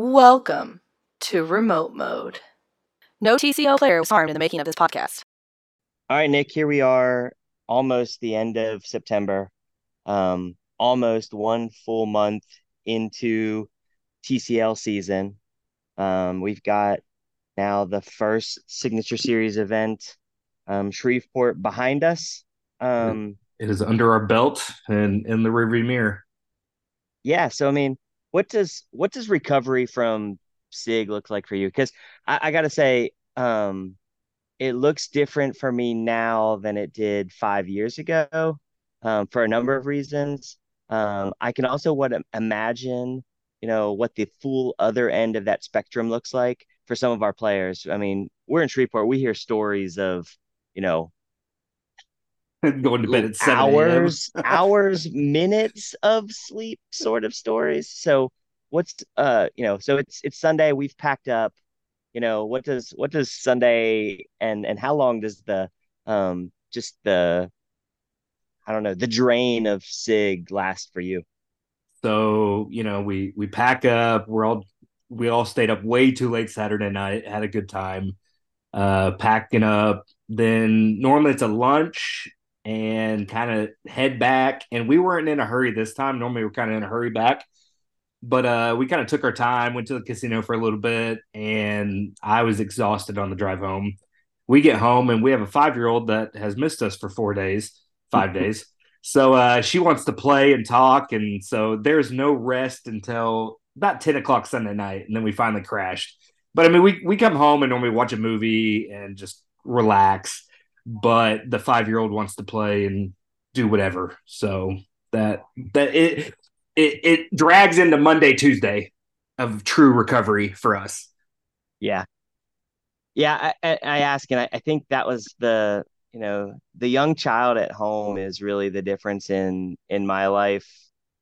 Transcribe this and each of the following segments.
Welcome to Remote Mode. No TCL player was harmed in the making of this podcast. All right, Nick, here we are, almost the end of September, um, almost one full month into TCL season. Um, we've got now the first Signature Series event, um, Shreveport, behind us. Um, It is under our belt and in the rearview mirror. yeah, so I mean, what does what does recovery from SIG look like for you? Because I, I gotta say, um, it looks different for me now than it did five years ago, um, for a number of reasons. Um, I can also what imagine, you know, what the full other end of that spectrum looks like for some of our players. I mean, we're in Shreveport. We hear stories of, you know, Going to bed at 7 hours, hours, minutes of sleep sort of stories. So what's uh, you know, so it's it's Sunday, we've packed up. You know, what does what does Sunday and and how long does the um just the I don't know, the drain of SIG last for you? So, you know, we we pack up, we're all we all stayed up way too late Saturday night, had a good time. Uh packing up. Then normally it's a lunch and kind of head back. And we weren't in a hurry this time. Normally we're kind of in a hurry back. But uh we kind of took our time, went to the casino for a little bit, and I was exhausted on the drive home. We get home and we have a five year old that has missed us for four days, five days. So uh, she wants to play and talk, and so there's no rest until about ten o'clock Sunday night, and then we finally crashed. But I mean, we we come home and normally watch a movie and just relax, but the five year old wants to play and do whatever. So that that it it it drags into Monday Tuesday of true recovery for us. Yeah. Yeah, I, I, ask, and I, I think that was the you know the young child at home is really the difference in in my life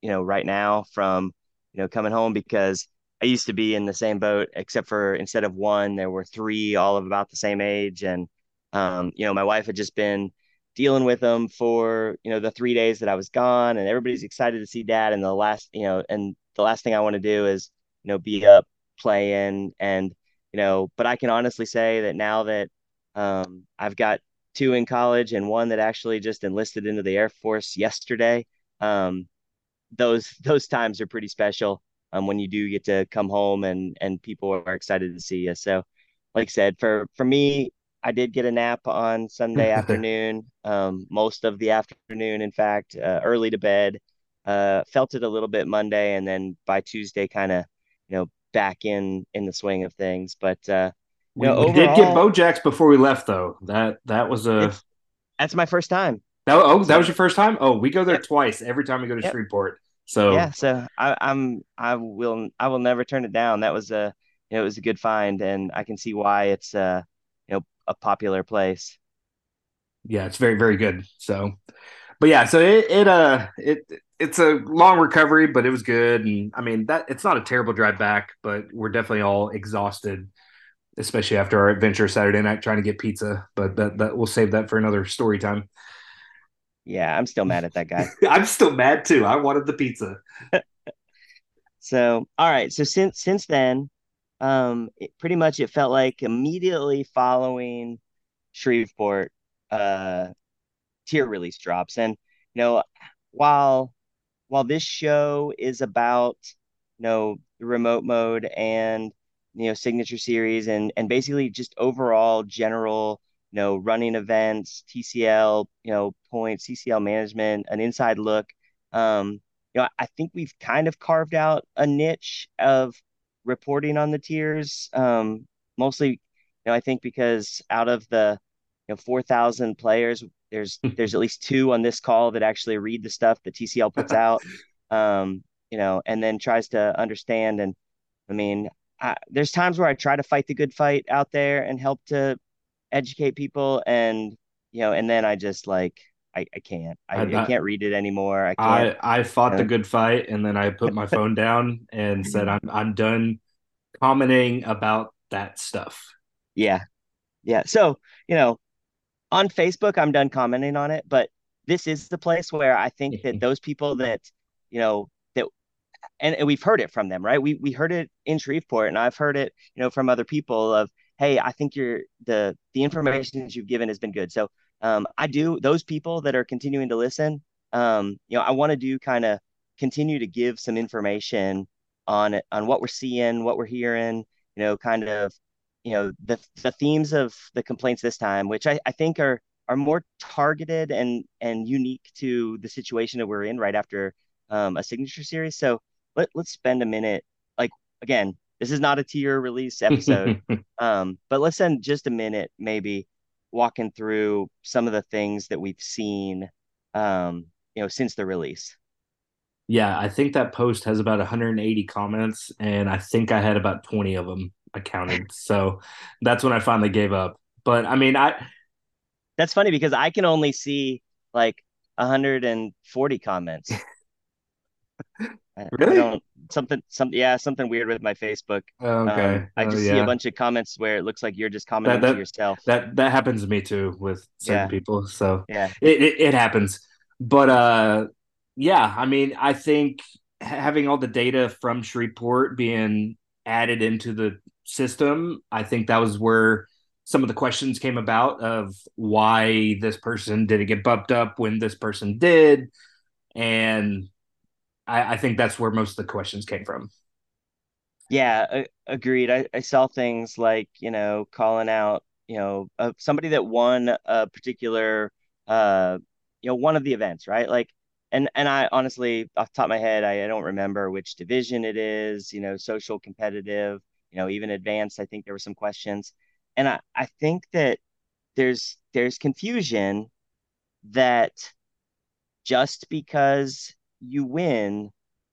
you know right now from you know coming home because i used to be in the same boat except for instead of one there were three all of about the same age and um you know my wife had just been dealing with them for you know the three days that i was gone and everybody's excited to see dad and the last you know and the last thing i want to do is you know be up playing and you know but i can honestly say that now that um i've got two in college and one that actually just enlisted into the Air Force yesterday. Um, those those times are pretty special um, when you do get to come home and and people are excited to see you. So, like I said, for for me, I did get a nap on Sunday afternoon, um, most of the afternoon, in fact, uh, early to bed. Uh, felt it a little bit Monday, and then by Tuesday, kind of you know back in in the swing of things. But uh, We, No, we did get Bojack's before we left, though. That that was a that's my first time. that, oh that was your first time. Oh, we go there Yep. twice every time we go to Yep. Shreveport. So yeah so I, i'm i will i will never turn it down that was a you know it was a good find and i can see why it's uh you know a popular place yeah, it's very very good. So, but yeah, so it it uh it it's a long recovery, but it was good, and I mean that it's not a terrible drive back, but we're definitely all exhausted, especially after our adventure Saturday night trying to get pizza. But that that we'll save that for another story time. yeah i'm still mad at that guy I'm still mad too. I wanted the pizza. so all right so since since then um it, pretty much it felt like immediately following shreveport uh tier release drops. And you know while while this show is about you know remote mode and you know signature series and and basically just overall general you know running events tcl you know points ccl management an inside look um you know i think we've kind of carved out a niche of reporting on the tiers um mostly you know i think because out of the you know 4000 players there's there's at least two on this call that actually read the stuff that tcl puts out um you know and then tries to understand. And i mean I, there's times where i try to fight the good fight out there and help to educate people. And you know and then i just like i, I can't I, I- I can't read it anymore i can't I I fought the good fight, and then I put my phone down and said, mm-hmm. "I'm I'm done commenting about that stuff." Yeah. Yeah. So, you know, on Facebook, I'm done commenting on it, but this is the place where I think that mm-hmm. those people that, you know, that and, and we've heard it from them, right? We we heard it in Shreveport, and I've heard it, you know, from other people of, hey, I think you're the the information that you've given has been good. So um, I do those people that are continuing to listen. Um, you know, I want to do kind of continue to give some information on on what we're seeing, what we're hearing, you know, kind of, you know, the the themes of the complaints this time, which I, I think are are more targeted and and unique to the situation that we're in right after um, a signature series. So let let's spend a minute. Like again, this is not a tier release episode, um, but let's spend just a minute maybe walking through some of the things that we've seen, um, you know, since the release. Yeah, I think that post has about 180 comments, and I think I had about 20 of them accounted. so that's when I finally gave up. But I mean, I that's funny because I can only see like 140 comments. really? I something something yeah something weird with my Facebook. Oh, okay. Um, I just oh, yeah. see a bunch of comments where it looks like you're just commenting that, that, to yourself. That that happens to me too with certain yeah. people. So yeah, it, it, it happens. But uh, yeah, I mean, I think having all the data from Shreveport being added into the system, I think that was where some of the questions came about of why this person didn't get bumped up when this person did. And I, I think that's where most of the questions came from. Yeah, agreed. I, I saw things like, you know, calling out, you know, uh, somebody that won a particular, uh, you know, one of the events, right? Like, and and I honestly, off top of my head, I, I don't remember which division it is, you know, social competitive, you know, even advanced. I think there were some questions and I, I think that there's there's confusion that just because you win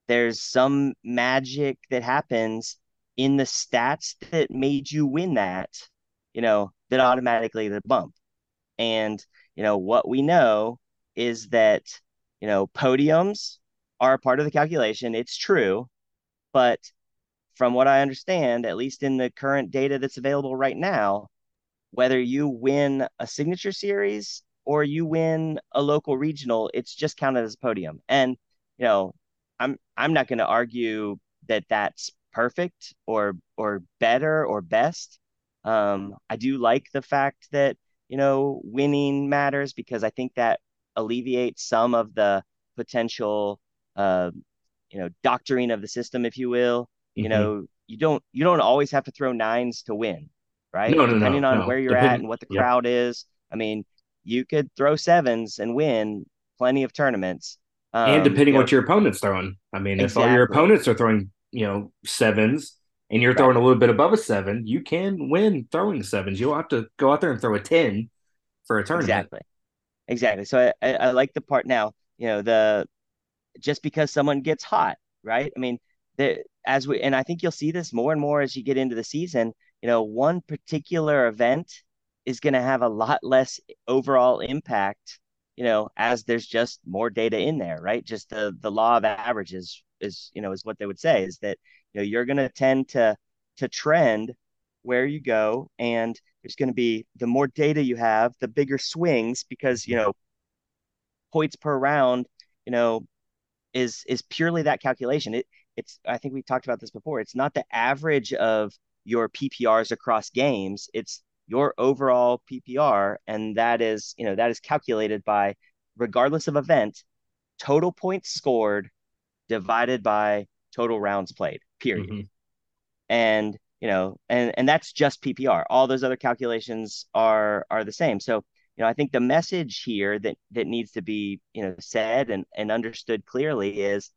there's some magic that happens in the stats that made you win that you know that automatically the bump. And you know what we know is that you know podiums are a part of the calculation. It's true. But from what I understand, at least in the current data that's available right now, whether you win a signature series or you win a local regional, it's just counted as a podium. And you know, I'm I'm not going to argue that that's perfect or or better or best. Um, I do like the fact that you know winning matters because I think that alleviates some of the potential uh, you know doctoring of the system, if you will you mm-hmm. know, you don't you don't always have to throw nines to win, right? No, no, Depending no, on no. where you're at and what the crowd yep. is. I mean, you could throw sevens and win plenty of tournaments. Um, and depending what your opponent's throwing. I mean, exactly. if all your opponents are throwing, you know, sevens and you're right. throwing a little bit above a seven, you can win throwing sevens. You'll have to go out there and throw a 10 for a tournament. Exactly. Exactly. So I, I, I like the part now, you know, the just because someone gets hot, right? I mean, the, as we and I think you'll see this more and more as you get into the season. You know, one particular event is going to have a lot less overall impact. You know, as there's just more data in there, right? Just the the law of averages is you know is what they would say is that you know you're going to tend to to trend where you go and there's going to be the more data you have the bigger swings because you know points per round you know is is purely that calculation it it's I think we talked about this before. It's not the average of your PPRs across games. It's your overall PPR, and that is you know that is calculated by regardless of event, total points scored divided by total rounds played. Period. Mm-hmm. And you know, and and that's just PPR. All those other calculations are are the same. So you know, I think the message here that that needs to be you know said and and understood clearly is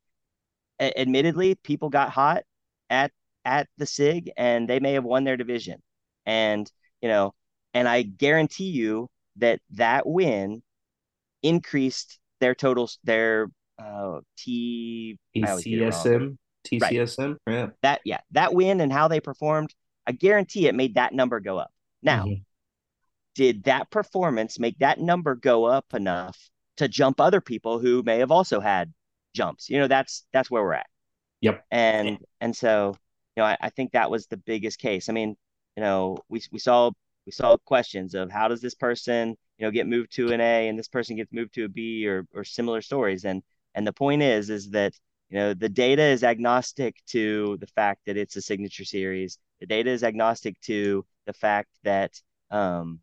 admittedly, people got hot at at the SIG and they may have won their division. And, you know, and I guarantee you that that win increased their totals, their uh, T TCSM, TCSM, right. yeah. That yeah, that win and how they performed, I guarantee it made that number go up. Now, mm-hmm. did that performance make that number go up enough to jump other people who may have also had jumps. You know, that's that's where we're at. Yep. And and so, you know, I, I think that was the biggest case. I mean, you know, we we saw we saw questions of how does this person, you know, get moved to an A and this person gets moved to a B or or similar stories. And and the point is is that, you know, the data is agnostic to the fact that it's a signature series. The data is agnostic to the fact that, um,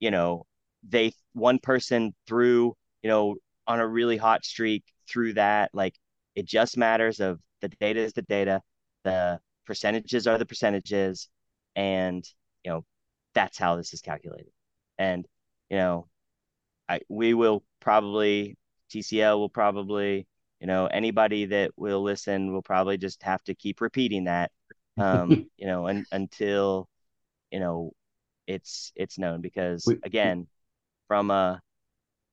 you know, they one person threw, you know, on a really hot streak through that. Like it just matters of the data is the data, the percentages are the percentages, and you know, that's how this is calculated. And you know, I we will probably TCL will probably you know anybody that will listen will probably just have to keep repeating that um you know and until you know it's it's known because again from a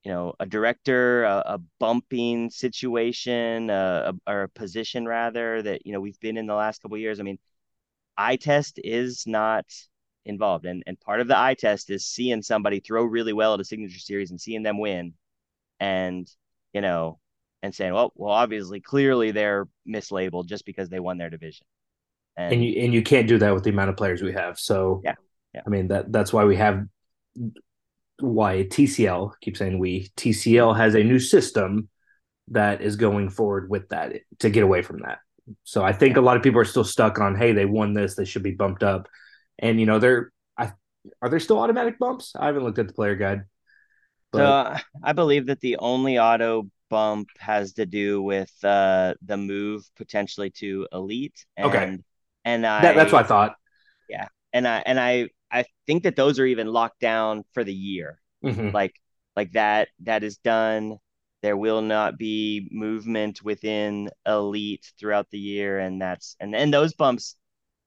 you know a director a, a bumping situation uh, a, or a position rather that you know we've been in the last couple years i mean eye test is not involved and and part of the eye test is seeing somebody throw really well at a signature series and seeing them win and you know and saying well well obviously clearly they're mislabeled just because they won their division and, and you and you can't do that with the amount of players we have so yeah, yeah. i mean that that's why we have why TCL keep saying we TCL has a new system that is going forward with that to get away from that. So I think a lot of people are still stuck on hey they won this they should be bumped up, and you know they're I are there still automatic bumps? I haven't looked at the player guide. But... So I believe that the only auto bump has to do with uh, the move potentially to elite. And, okay, and I that, that's what I thought. Yeah, and I and I I think that those are even locked down for the year. Mm-hmm. Like like that that is done. There will not be movement within elite throughout the year, and that's and and those bumps,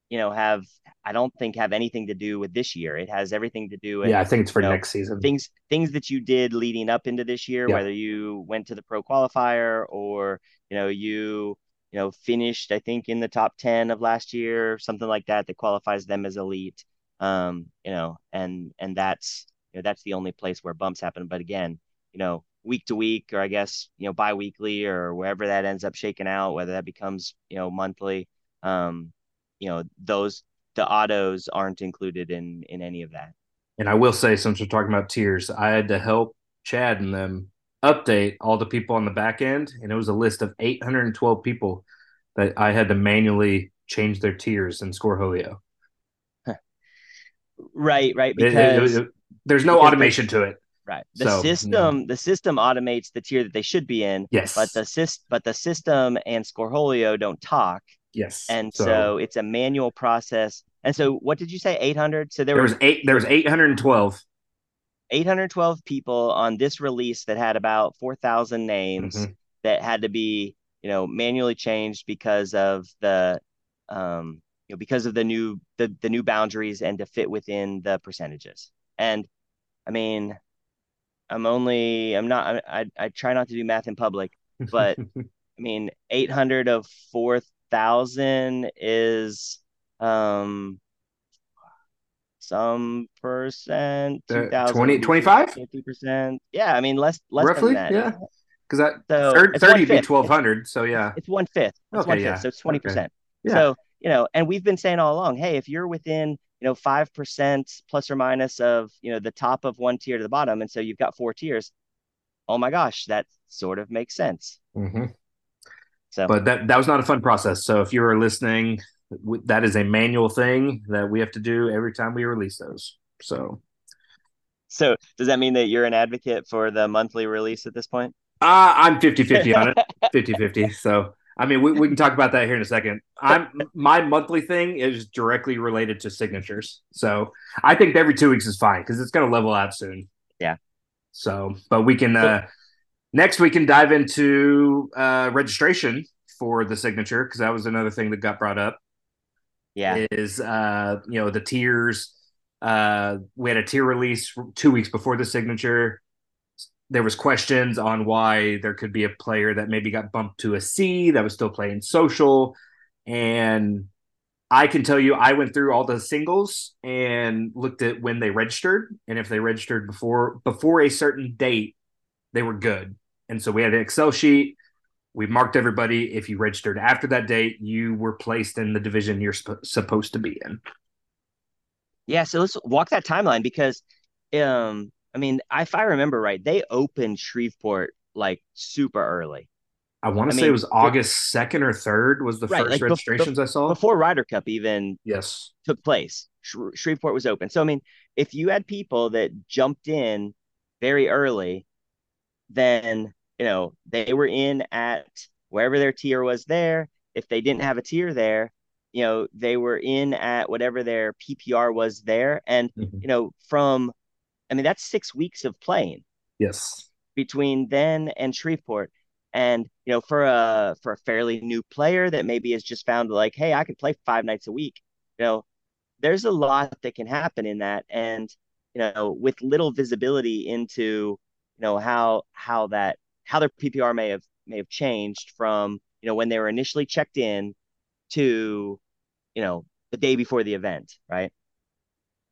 you know, have I don't think have anything to do with this year. It has everything to do with yeah. I think it's for you know, next season. Things things that you did leading up into this year, yeah. whether you went to the pro qualifier or you know you you know finished I think in the top ten of last year, something like that that qualifies them as elite um, you know, and and that's you know that's the only place where bumps happen. But again, you know, week to week, or I guess you know biweekly, or wherever that ends up shaking out, whether that becomes you know monthly, um, you know, those the autos aren't included in in any of that. And I will say, since we're talking about tiers, I had to help Chad and them update all the people on the back end, and it was a list of 812 people that I had to manually change their tiers and in Scoreholio. Right, right. Because it, it, there's no automation to it. Right. The so, system yeah. the system automates the tier that they should be in. Yes. But the syst- but the system and Scoreholio don't talk. Yes. And so, so it's a manual process. And so what did you say? 800? So there, there was, was eight there was 812. 812 people on this release that had about 4,000 names mm-hmm. that had to be, you know, manually changed because of the um you know, because of the new the the new boundaries and to fit within the percentages. And I mean, I'm only I'm not I I, try not to do math in public, but I mean, 800 of 4,000 is um some percent, uh, 20, 25, 50 percent. Yeah, I mean less less roughly, than that. Yeah, because that so 30, 30 be 1200. So yeah, it's one fifth. It's okay, one fifth. Yeah. So it's 20 percent. Okay. Yeah. So you know, and we've been saying all along, hey, if you're within, you know, 5% plus or minus of, you know, the top of one tier to the bottom, and so you've got four tiers, oh my gosh, that sort of makes sense. Mm-hmm. So, but that, that was not a fun process. So if you were listening, that is a manual thing that we have to do every time we release those. So, so does that mean that you're an advocate for the monthly release at this point? Uh, I'm 50 50 on it, 50 50. So I mean, we, we can talk about that here in a second. I'm my monthly thing is directly related to signatures, so I think every two weeks is fine because it's going to level out soon. Yeah. So, but we can uh, next we can dive into uh, registration for the signature because that was another thing that got brought up. Yeah, is uh, you know the tiers. Uh, we had a tier release two weeks before the signature there was questions on why there could be a player that maybe got bumped to a C that was still playing social and I can tell you I went through all the singles and looked at when they registered and if they registered before before a certain date they were good. And so we had an Excel sheet. We marked everybody if you registered after that date you were placed in the division you're sp- supposed to be in. Yeah, so let's walk that timeline because um I mean, if I remember right, they opened Shreveport like super early. I want to say mean, it was August second or third was the Right, first like, registrations I saw. before Ryder Cup even yes. took place. Shreveport was open. So I mean, if you had people that jumped in very early, then you know they were in at wherever their tier was there. If they didn't have a tier there, you know they were in at whatever their PPR was there. And Mhm. you know from, I mean that's six weeks of playing Yes. between then and Shreveport. And you know, for a for a fairly new player that maybe has just found like, hey, I can play five nights a week. You know, there's a lot that can happen in that, and you know, with little visibility into you know how how that how their PPR may have may have changed from you know when they were initially checked in to you know the day before the event, right?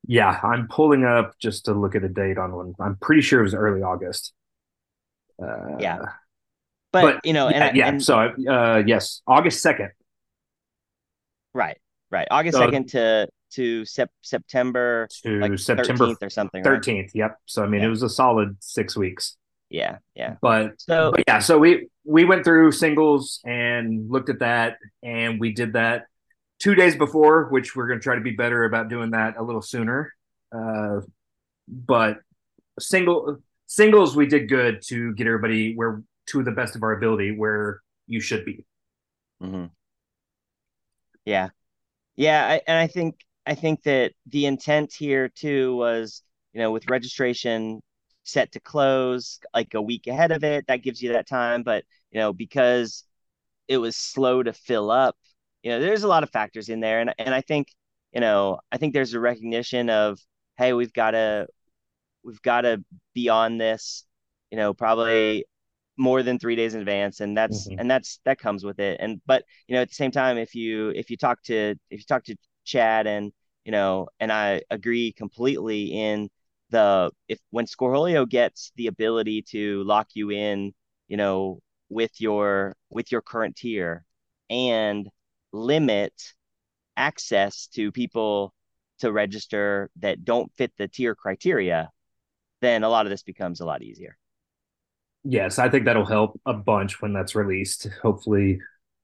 Yeah, I'm pulling up just to look at a date on one. I'm pretty sure it was early August. Uh, Yeah. But, you know, yeah, and I- yeah. and so uh, yes, August second. right, right, August So- second to to sep- September to like September 13th or something. right? thirteenth. Yep. So I mean, Yeah. it was a solid six weeks. Yeah, yeah. But So but yeah, so we we went through singles and looked at that, and we did that two days before, which we're going to try to be better about doing that a little sooner. Uh, but single singles, we did good to get everybody where to the best of our ability where you should be. hmm Yeah, yeah, I, and I think I think that the intent here too was, you know, with registration set to close like a week ahead of it, that gives you that time. But you know, because it was slow to fill up, you know, there's a lot of factors in there, and and I think, you know, I think there's a recognition of, hey, we've got to we've got to be on this, you know, probably more than three days in advance, and that's Mhm. and that's that comes with it. And but you know, at the same time, if you if you talk to if you talk to Chad and you know, and I agree completely in the if when Scoreholio gets the ability to lock you in, you know, with your with your current tier and limit access to people to register that don't fit the tier criteria, then a lot of this becomes a lot easier. Yes, I think that'll help a bunch when that's released. Hopefully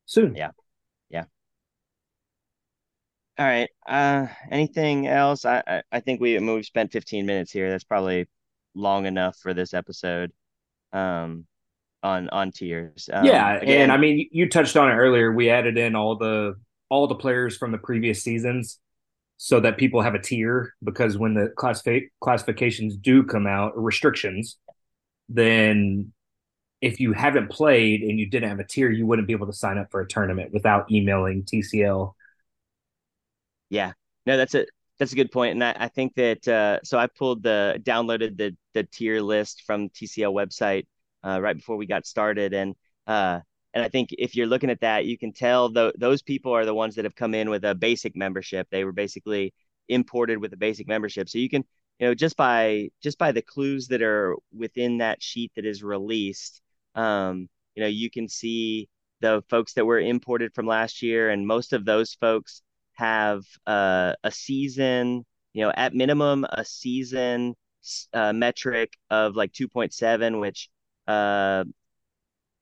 soon. Yeah. Yeah. All right. Uh, anything else? I, I, I think we I mean, we've spent 15 minutes here. That's probably long enough for this episode. Um, on on tiers. Um, yeah, again, and I mean, you touched on it earlier. We added in all the all the players from the previous seasons, so that people have a tier. Because when the classif- classifications do come out, restrictions, then if you haven't played and you didn't have a tier, you wouldn't be able to sign up for a tournament without emailing TCL. Yeah, no, that's a that's a good point, and I, I think that uh, so I pulled the downloaded the the tier list from TCL website uh, right before we got started, and uh, and I think if you're looking at that, you can tell th- those people are the ones that have come in with a basic membership. They were basically imported with a basic membership, so you can you know just by just by the clues that are within that sheet that is released, um, you know you can see the folks that were imported from last year, and most of those folks have uh, a season, you know, at minimum a season uh, metric of like 2.7, which uh,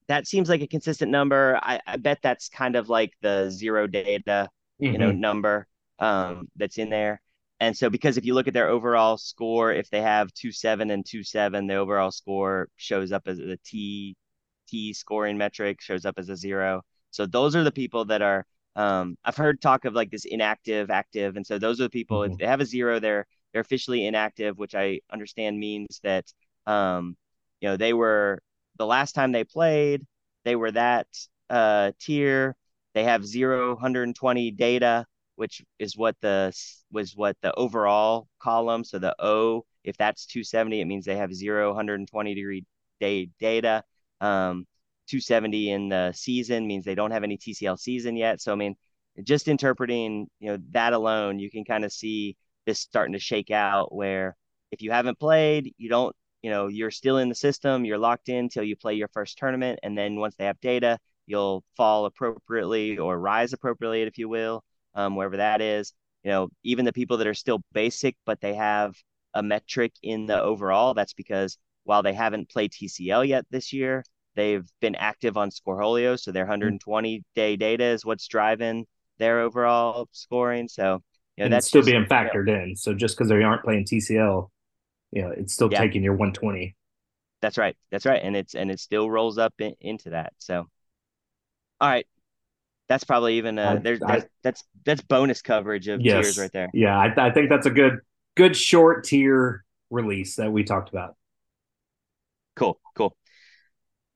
that seems like a consistent number. I, I bet that's kind of like the zero data, you know, Mhm. number um, that's in there. And so, because if you look at their overall score, if they have two seven and two seven, the overall score shows up as the T T scoring metric shows up as a zero. So those are the people that are um, I've heard talk of like this inactive, active, and so those are the people. Mhm. If they have a zero, they're they're officially inactive, which I understand means that um, you know they were the last time they played, they were that uh, tier. They have zero 120 data, which is what the was what the overall column. So the O, if that's 270, it means they have zero 120 degree day data. Um, 270 in the season means they don't have any TCL season yet. So I mean, just interpreting, you know, that alone, you can kind of see this starting to shake out where if you haven't played, you don't, you know, you're still in the system, you're locked in till you play your first tournament. And then once they have data, you'll fall appropriately or rise appropriately, if you will, um, wherever that is. You know, even the people that are still basic, but they have a metric in the overall, that's because while they haven't played TCL yet this year, they've been active on Scoreholio, so their 120 day data is what's driving their overall scoring. So you know, and that's still just, being factored you know, in. So just because they aren't playing TCL, you know, it's still yeah. taking your 120. That's right. That's right. And it's and it still rolls up in, into that. So all right. That's probably even uh there's that's, that's that's bonus coverage of yes. tiers right there. Yeah, I, I think that's a good good short tier release that we talked about. Cool, cool.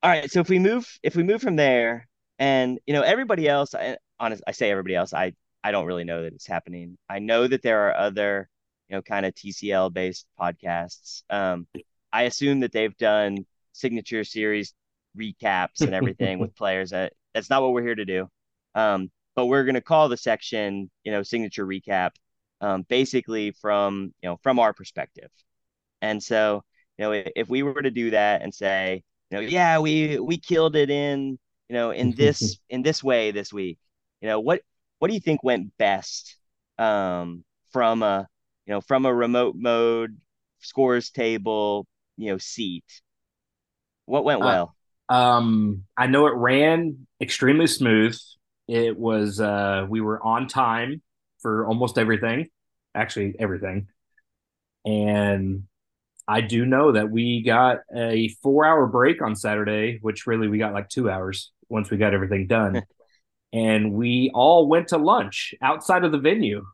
All right, so if we move if we move from there and you know everybody else I honest I say everybody else I I don't really know that it's happening. I know that there are other you know kind of TCL based podcasts. Um I assume that they've done signature series recaps and everything with players. That that's not what we're here to do. Um, but we're going to call the section, you know, signature recap, um, basically from you know from our perspective. And so, you know, if we were to do that and say, you know, yeah, we we killed it in, you know, in this in this way this week. You know, what what do you think went best um, from a you know from a remote mode scores table you know seat? What went uh, well? Uh, um, I know it ran extremely smooth. It was uh, we were on time for almost everything, actually everything, and I do know that we got a four hour break on Saturday, which really we got like two hours once we got everything done. and we all went to lunch outside of the venue.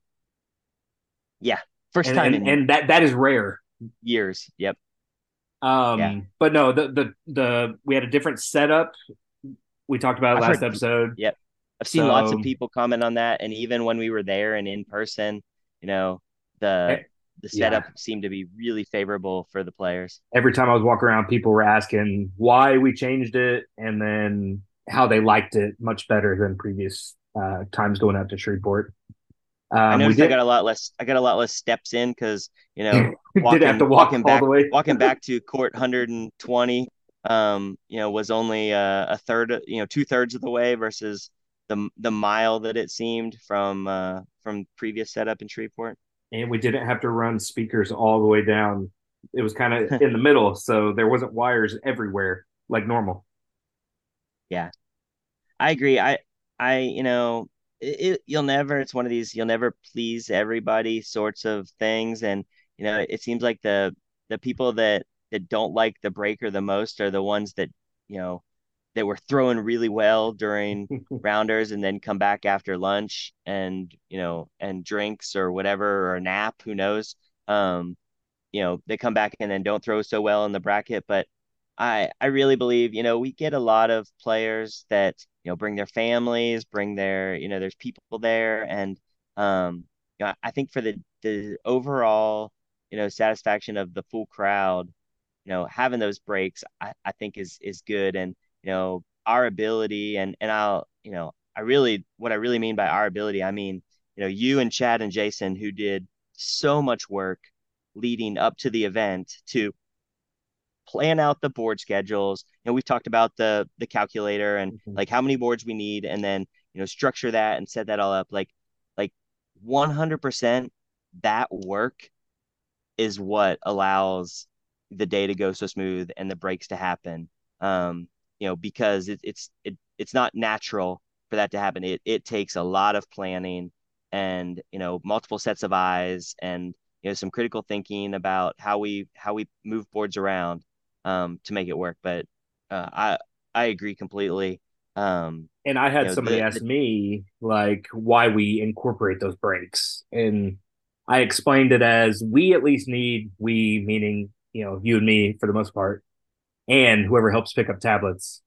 Yeah. First and, time. And, and, that, that is rare. Years. Yep. Um, yeah. but no, the, the, the, we had a different setup. We talked about it last heard, episode. Yep. I've seen so, lots of people comment on that. And even when we were there and in person, you know, the, the setup yeah. seemed to be really favorable for the players. Every time I was walking around, people were asking why we changed it and then how they liked it much better than previous uh, times going out to Shreveport. Um, I noticed did, I got a lot less. I got a lot less steps in because you know walking, did have to walk walking back, walking back to court 120. Um, you know, was only uh, a third. You know, two thirds of the way versus the the mile that it seemed from uh, from previous setup in Shreveport and we didn't have to run speakers all the way down. It was kind of in the middle, so there wasn't wires everywhere like normal. Yeah, I agree. I, I, you know, it, you'll never. It's one of these. You'll never please everybody sorts of things, and you know, it seems like the the people that that don't like the breaker the most are the ones that you know that were throwing really well during rounders and then come back after lunch and you know and drinks or whatever or a nap who knows um you know they come back and then don't throw so well in the bracket but i i really believe you know we get a lot of players that you know bring their families bring their you know there's people there and um you know i think for the the overall you know satisfaction of the full crowd you know having those breaks i, I think is is good and you know, our ability and and I'll, you know, I really what I really mean by our ability, I mean, you know, you and Chad and Jason who did so much work leading up to the event to plan out the board schedules. You know, we've talked about the the calculator and mm-hmm. like how many boards we need and then, you know, structure that and set that all up. Like like 100% that work is what allows the day to go so smooth and the breaks to happen. Um, you know, because it, it's it, it's not natural for that to happen. It it takes a lot of planning and you know multiple sets of eyes and you know some critical thinking about how we how we move boards around um, to make it work. But uh, I I agree completely. Um, and I had you know, somebody the, ask the, me like why we incorporate those breaks, and I explained it as we at least need we meaning you know you and me for the most part and whoever helps pick up tablets.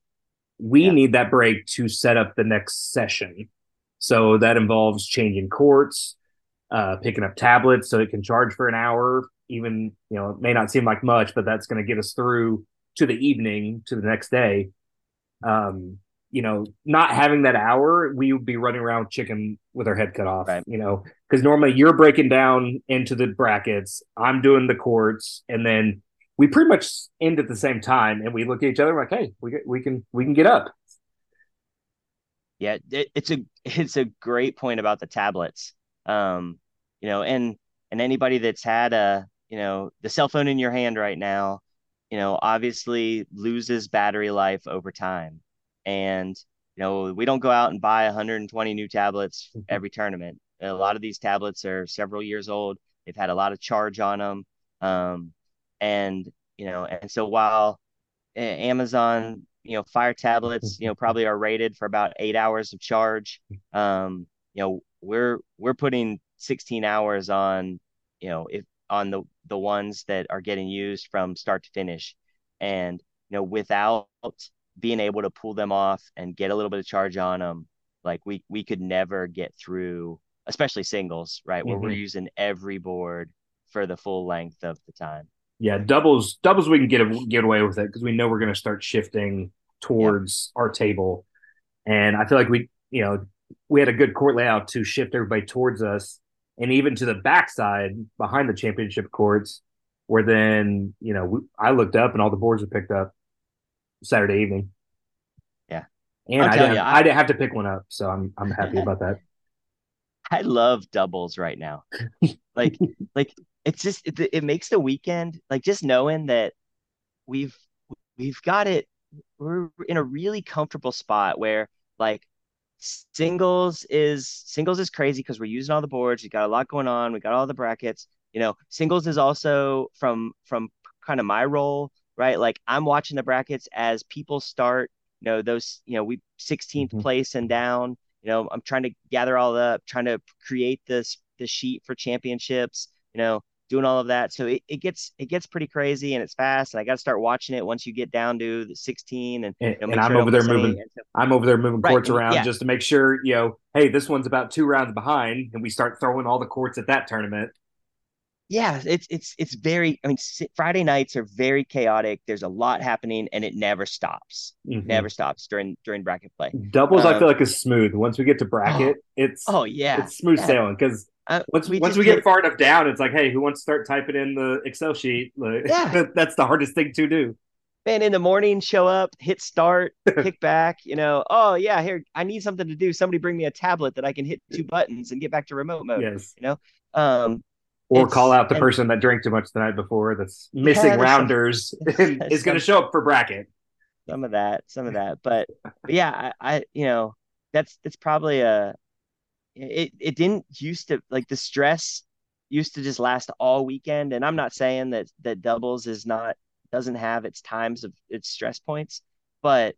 We yeah. need that break to set up the next session. So that involves changing courts, uh, picking up tablets so it can charge for an hour. Even, you know, it may not seem like much, but that's going to get us through to the evening to the next day. Um, you know, not having that hour, we would be running around chicken with our head cut off, right. you know, because normally you're breaking down into the brackets, I'm doing the courts, and then we pretty much end at the same time, and we look at each other like, "Hey, we we can we can get up." Yeah, it, it's a it's a great point about the tablets. Um, you know, and and anybody that's had a you know the cell phone in your hand right now, you know, obviously loses battery life over time. And, you know, we don't go out and buy 120 new tablets Mhm. every tournament. A lot of these tablets are several years old. They've had a lot of charge on them. Um, and, you know, and so while Amazon, you know, Fire tablets, you know, probably are rated for about eight hours of charge. Um, you know, we're we're putting 16 hours on, you know, if on the the ones that are getting used from start to finish, and you know, without being able to pull them off and get a little bit of charge on them, like we we could never get through, especially singles, right? Where we're Mhm. using every board for the full length of the time. Yeah, doubles doubles we can get get away with it because we know we're going to start shifting towards our table, and I feel like we you know we had a good court layout to shift everybody towards us, and even to the backside behind the championship courts, where then you know we, I looked up and all the boards were picked up Saturday evening. Yeah. and I didn't, you, I, I- didn't have to pick one up, so I'm I'm happy about that. I love doubles right now. Like, like it's just it, it makes the weekend like just knowing that we've we've got it. We're in a really comfortable spot where like singles is singles is crazy because we're using all the boards. We got a lot going on. We got all the brackets. You know, singles is also from from kind of my role, right? Like I'm watching the brackets as people start. You know, those. You know, we 16th Mhm. place and down. You know, I'm trying to gather all up, trying to create this the sheet for championships. You know, doing all of that. So it, it gets it gets pretty crazy and it's fast. And I got to start watching it once you get down to the 16 and, And, you know, and I'm sure over there moving. So- I'm over there moving Right, courts around yeah. just to make sure, you know, hey, this one's about two rounds behind, and we start throwing all the courts at that tournament. yeah, it's it's it's very. I mean, Friday nights are very chaotic. There's a lot happening, and it never stops. Mhm. Never stops during during bracket play. Doubles, I Um, feel like is smooth. Once we get to bracket, it's Oh yeah, it's smooth yeah. sailing because Uh, once we once we get far enough down, it's like, hey, who wants to start typing in the Excel sheet? Like, Yeah. that's the hardest thing to do. man in the morning, show up, hit start, kick back. You know, oh yeah, here I need something to do. Somebody bring me a tablet that I can hit two buttons and get back to remote mode. Yes, You know, Um, or call out the and- person that drank too much the night before that's missing some- rounders and is going to show up for bracket. some of that, some of that. But, but yeah, I, I, you know, that's that's probably a. It it didn't used to like the stress used to just last all weekend, and I'm not saying that that doubles is not doesn't have its times of its stress points, but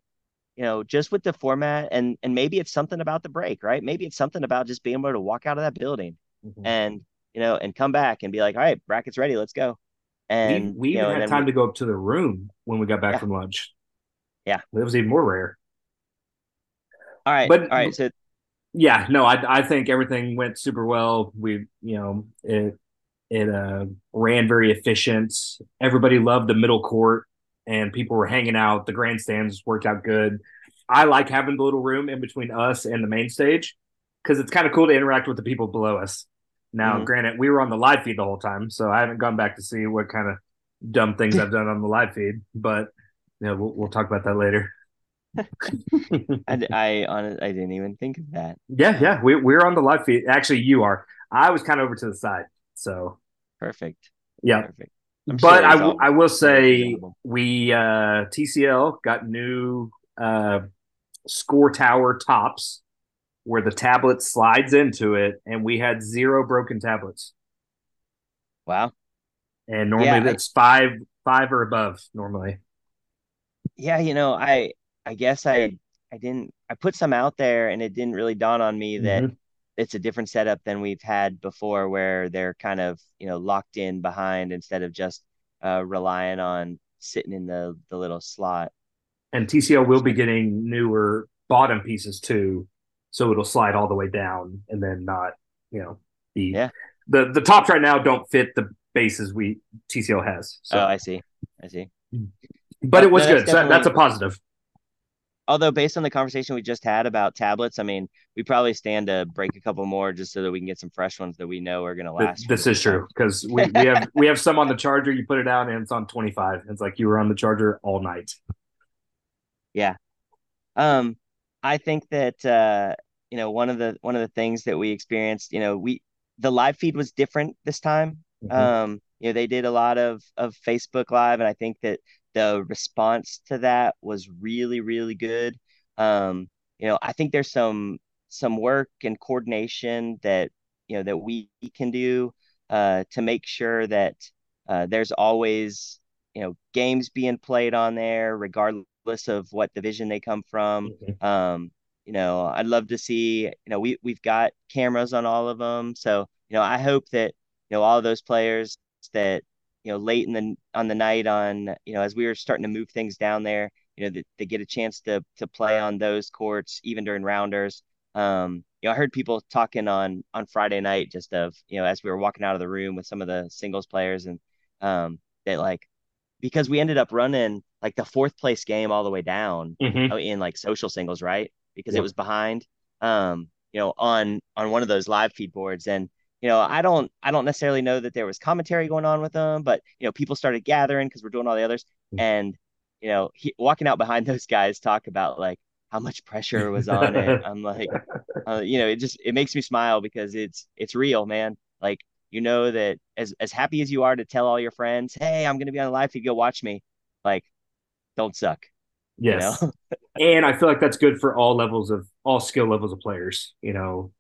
you know, just with the format and and maybe it's something about the break, right? Maybe it's something about just being able to walk out of that building mm-hmm. and you know and come back and be like, all right, brackets ready, let's go. And we we even know, had time we- to go up to the room when we got back Yeah. from lunch. Yeah. it was even more rare. all right, but- all right, so Yeah, no, I I think everything went super well. We, you know, it it uh, ran very efficient. Everybody loved the middle court, and people were hanging out. The grandstands worked out good. I like having the little room in between us and the main stage because it's kind of cool to interact with the people below us. Now, Mhm. granted, we were on the live feed the whole time, so I haven't gone back to see what kind of dumb things I've done on the live feed. But you know, we'll, we'll talk about that later. I, I hon- I didn't even think of that. Yeah, yeah, we we're on the live feed. Actually, you are. I was kind of over to the side, so Perfect. yeah. Perfect. I'm But sure I, w- I will say we uh, TCL got new uh, score tower tops where the tablet slides into it, and we had zero broken tablets. Wow. And normally Yeah, I- it's five five or above normally. Yeah, you know, I I guess I I didn't I put some out there and it didn't really dawn on me that Mhm. it's a different setup than we've had before where they're kind of, you know, locked in behind instead of just uh relying on sitting in the the little slot. And TCL will be getting newer bottom pieces too, so it'll slide all the way down and then not, you know, the Yeah. the the tops right now don't fit the bases we TCL has. So, Oh, I see. I see. but it was No, good. So that's a positive. Although based on the conversation we just had about tablets, I mean, we probably stand to break a couple more just so that we can get some fresh ones that we know are going to last. This is true because we, we have we have some on the charger. You put it out and it's on twenty five. It's like you were on the charger all night. Yeah, um, I think that uh, you know, one of the one of the things that we experienced, you know, we the live feed was different this time. Mhm. Um, you know, they did a lot of of Facebook Live, and I think that the response to that was really, really good. Um, you know, I think there's some some work and coordination that you know that we can do uh, to make sure that uh, there's always you know games being played on there, regardless of what division they come from. Mm-hmm. Um, you know, I'd love to see. You know, we we've got cameras on all of them, so you know, I hope that you know all those players that you know late in the on the night on you know as we were starting to move things down there you know, they get a chance to to play on those courts even during rounders. Um, you know, I heard people talking on on Friday night just of you know as we were walking out of the room with some of the singles players and um, that like because we ended up running like the fourth place game all the way down mm-hmm. in like social singles, right? Because it was behind, um, you know, on on one of those live feed boards and you know, I don't I don't necessarily know that there was commentary going on with them, but you know, people started gathering because we're doing all the others, mm-hmm. and you know, he, walking out behind those guys talk about like how much pressure was on it. I'm like, uh, you know, it just it makes me smile because it's it's real, man. Like you know that as as happy as you are to tell all your friends, hey, I'm gonna be on the live feed, go watch me. Like, don't suck. Yes. You know? and I feel like that's good for all levels of all skill levels of players. You know,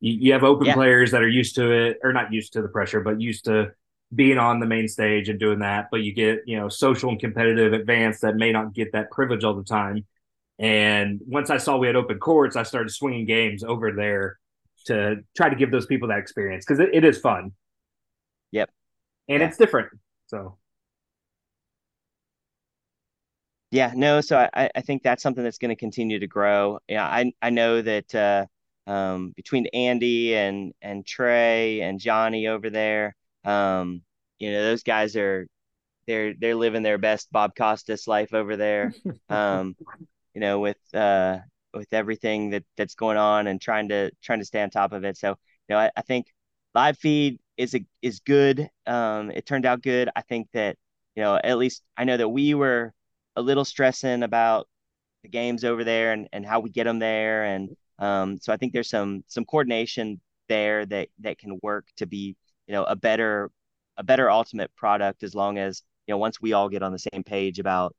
you, you have open yeah. players that are used to it, or not used to the pressure, but used to being on the main stage and doing that, but you get, you know, social and competitive advanced that may not get that privilege all the time. And once I saw we had open courts, I started swinging games over there to try to give those people that experience because it, it is fun. Yep. And yeah. it's different. So. Yeah, no, so I, I think that's something that's going to continue to grow. Yeah, I I know that uh, um, between Andy and and Trey and Johnny over there, um, you know, those guys are they're they're living their best Bob Costas life over there. Um, you know, with uh with everything that that's going on and trying to trying to stay on top of it. So, you know, I, I think live feed is a is good. Um, it turned out good. I think that, you know, at least I know that we were a little stressing about the games over there and, and how we get them there. And um, so I think there's some some coordination there that that can work to be you know a better a better ultimate product as long as you know once we all get on the same page about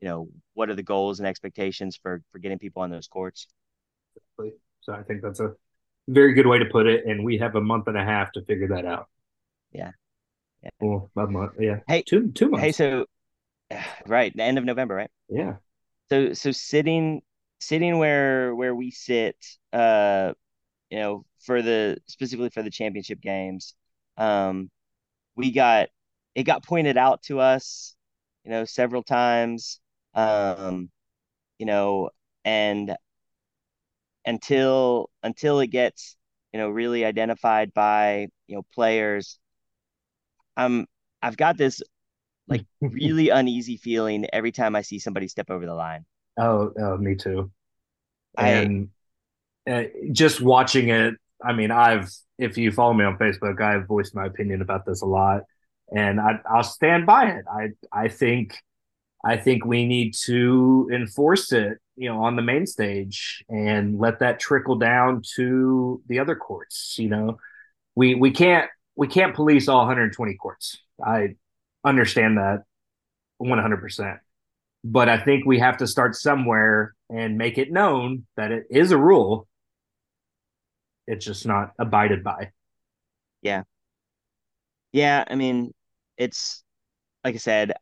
you know what are the goals and expectations for for getting people on those courts. So i think that's a very good way to put it and we have a month and a half to figure that out. Yeah. Yeah. Well a month yeah. Hey two two months. hey so right the end of november right? Yeah. So so sitting sitting where where we sit uh you know for the specifically for the championship games um, we got it got pointed out to us, you know, several times. Um, you know, and until until it gets you know really identified by you know players, I'm I've got this like really uneasy feeling every time I see somebody step over the line. Oh, oh me too. And I, uh, just watching it, I mean, I've if you follow me on Facebook, I've voiced my opinion about this a lot, and I, I'll stand by it. I I think I think we need to enforce it, you know, on the main stage and let that trickle down to the other courts. You know, we we can't we can't police all 120 courts. I understand that 100 percent, but I think we have to start somewhere and make it known that it is a rule it's just not abided by. Yeah. Yeah, I mean, it's like I said,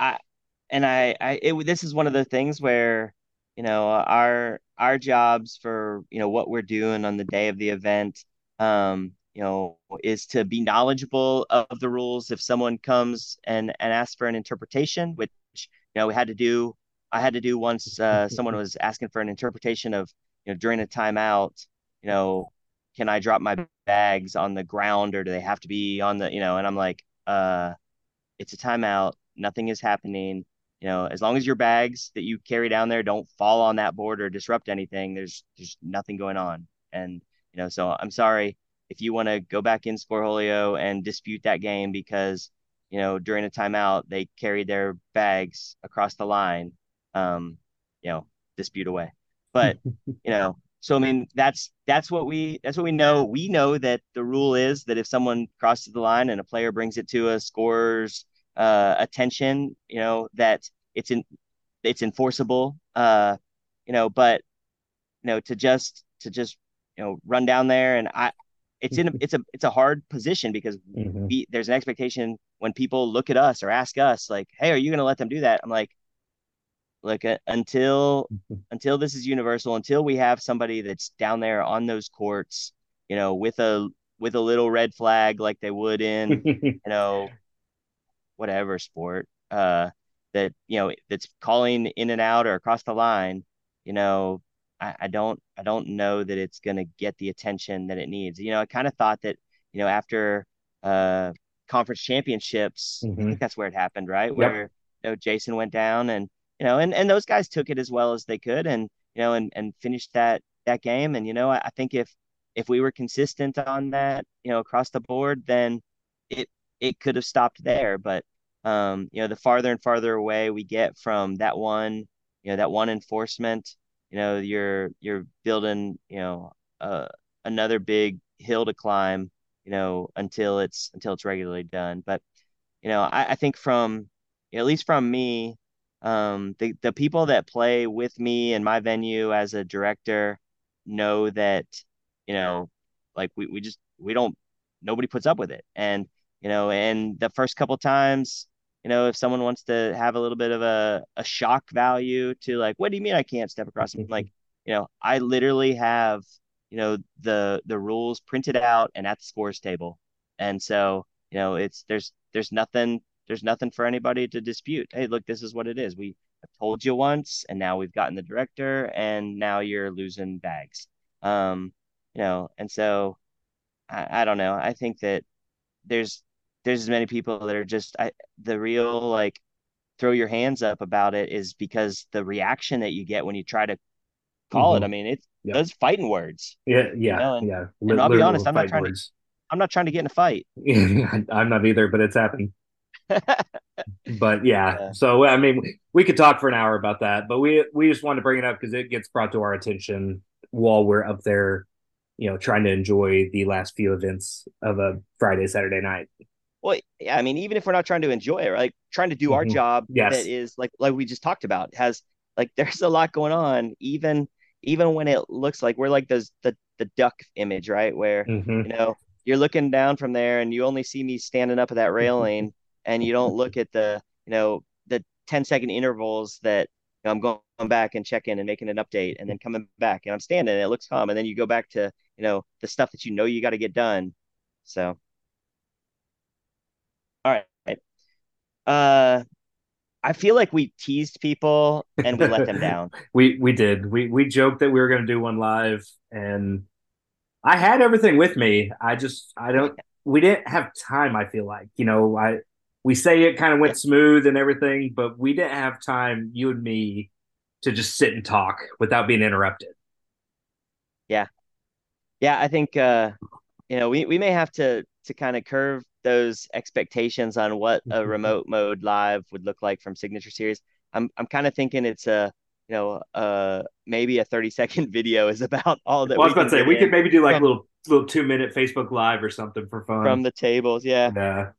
I and I I it, this is one of the things where you know our our jobs for you know what we're doing on the day of the event um you know is to be knowledgeable of the rules if someone comes and and asks for an interpretation which you know we had to do i had to do once uh, someone was asking for an interpretation of you know during a timeout you know can I drop my bags on the ground or do they have to be on the, you know, and I'm like, uh, it's a timeout. Nothing is happening. You know, as long as your bags that you carry down there don't fall on that board or disrupt anything, there's there's nothing going on. And you know, so I'm sorry if you want to go back in Scoreholio and dispute that game because you know during a timeout they carried their bags across the line. Um, you know, dispute away. But you know, so I mean, that's that's what we that's what we know. We know that the rule is that if someone crosses the line and a player brings it to us, scores, uh, attention, you know, that it's in it's enforceable, uh, you know, but you know, to just to just you know run down there and I it's in a, it's a it's a hard position because mm-hmm. we, there's an expectation when people look at us or ask us like, "Hey, are you going to let them do that?" I'm like, look uh, until until this is universal, until we have somebody that's down there on those courts, you know, with a with a little red flag like they would in you know whatever sport uh that you know that's calling in and out or across the line you know I, I don't I don't know that it's going to get the attention that it needs. You know, I kind of thought that you know after uh, conference championships, mm-hmm. I think that's where it happened, right? Yep. Where you know Jason went down and you know and and those guys took it as well as they could and you know and and finished that that game. And you know, I, I think if if we were consistent on that, you know, across the board, then it it could have stopped there. But um, you know, the farther and farther away we get from that one, you know, that one enforcement, you know you're you're building you know uh, another big hill to climb you know until it's until it's regularly done. But you know i, I think from at least from me um, the, the people that play with me in my venue as a director know that you know like we, we just we don't nobody puts up with it. And you know and the first couple times you know, if someone wants to have a little bit of a, a shock value to like, what do you mean I can't step across? like, you know, I literally have, you know, the the rules printed out and at the scores table. And so, you know, it's there's there's nothing there's nothing for anybody to dispute. Hey, look, this is what it is. We have told you once, and now we've gotten the director, and now you're losing bags. Um, you know, and so I, I don't know. I think that there's there's as many people that are just I, the real like throw your hands up about it is because the reaction that you get when you try to call mm-hmm. it. I mean, it's yeah. those fighting words. Yeah, yeah, you know? and, yeah. and I'll be honest, I'm not trying words. to. I'm not trying to get in a fight. I'm not either, but it's happened. but yeah, yeah, so I mean, we could talk for an hour about that, but we we just wanted to bring it up because it gets brought to our attention while we're up there, you know, trying to enjoy the last few events of a Friday Saturday night. Well, yeah, I mean, even if we're not trying to enjoy it, like trying to do mm-hmm. our job yes. that is like like we just talked about has like there's a lot going on even even when it looks like we're like those the the duck image, right? Where mm-hmm. you know you're looking down from there and you only see me standing up at that railing and you don't look at the you know the 10 second intervals that you know, I'm going back and checking and making an update and then coming back and I'm standing and it looks calm and then you go back to you know the stuff that you know you got to get done. So all right. Uh, I feel like we teased people and we let them down. we we did. We we joked that we were going to do one live, and I had everything with me. I just I don't. We didn't have time. I feel like you know I we say it kind of went smooth and everything, but we didn't have time. You and me to just sit and talk without being interrupted. Yeah, yeah. I think uh, you know we we may have to to kind of curve those expectations on what a mm-hmm. remote mode live would look like from signature series. I'm i'm kind of thinking it's a you know uh maybe a 30 second video is about all that well, i was about to say we could maybe do like from, a little little two minute facebook live or something for fun. From the tables yeah. Yeah.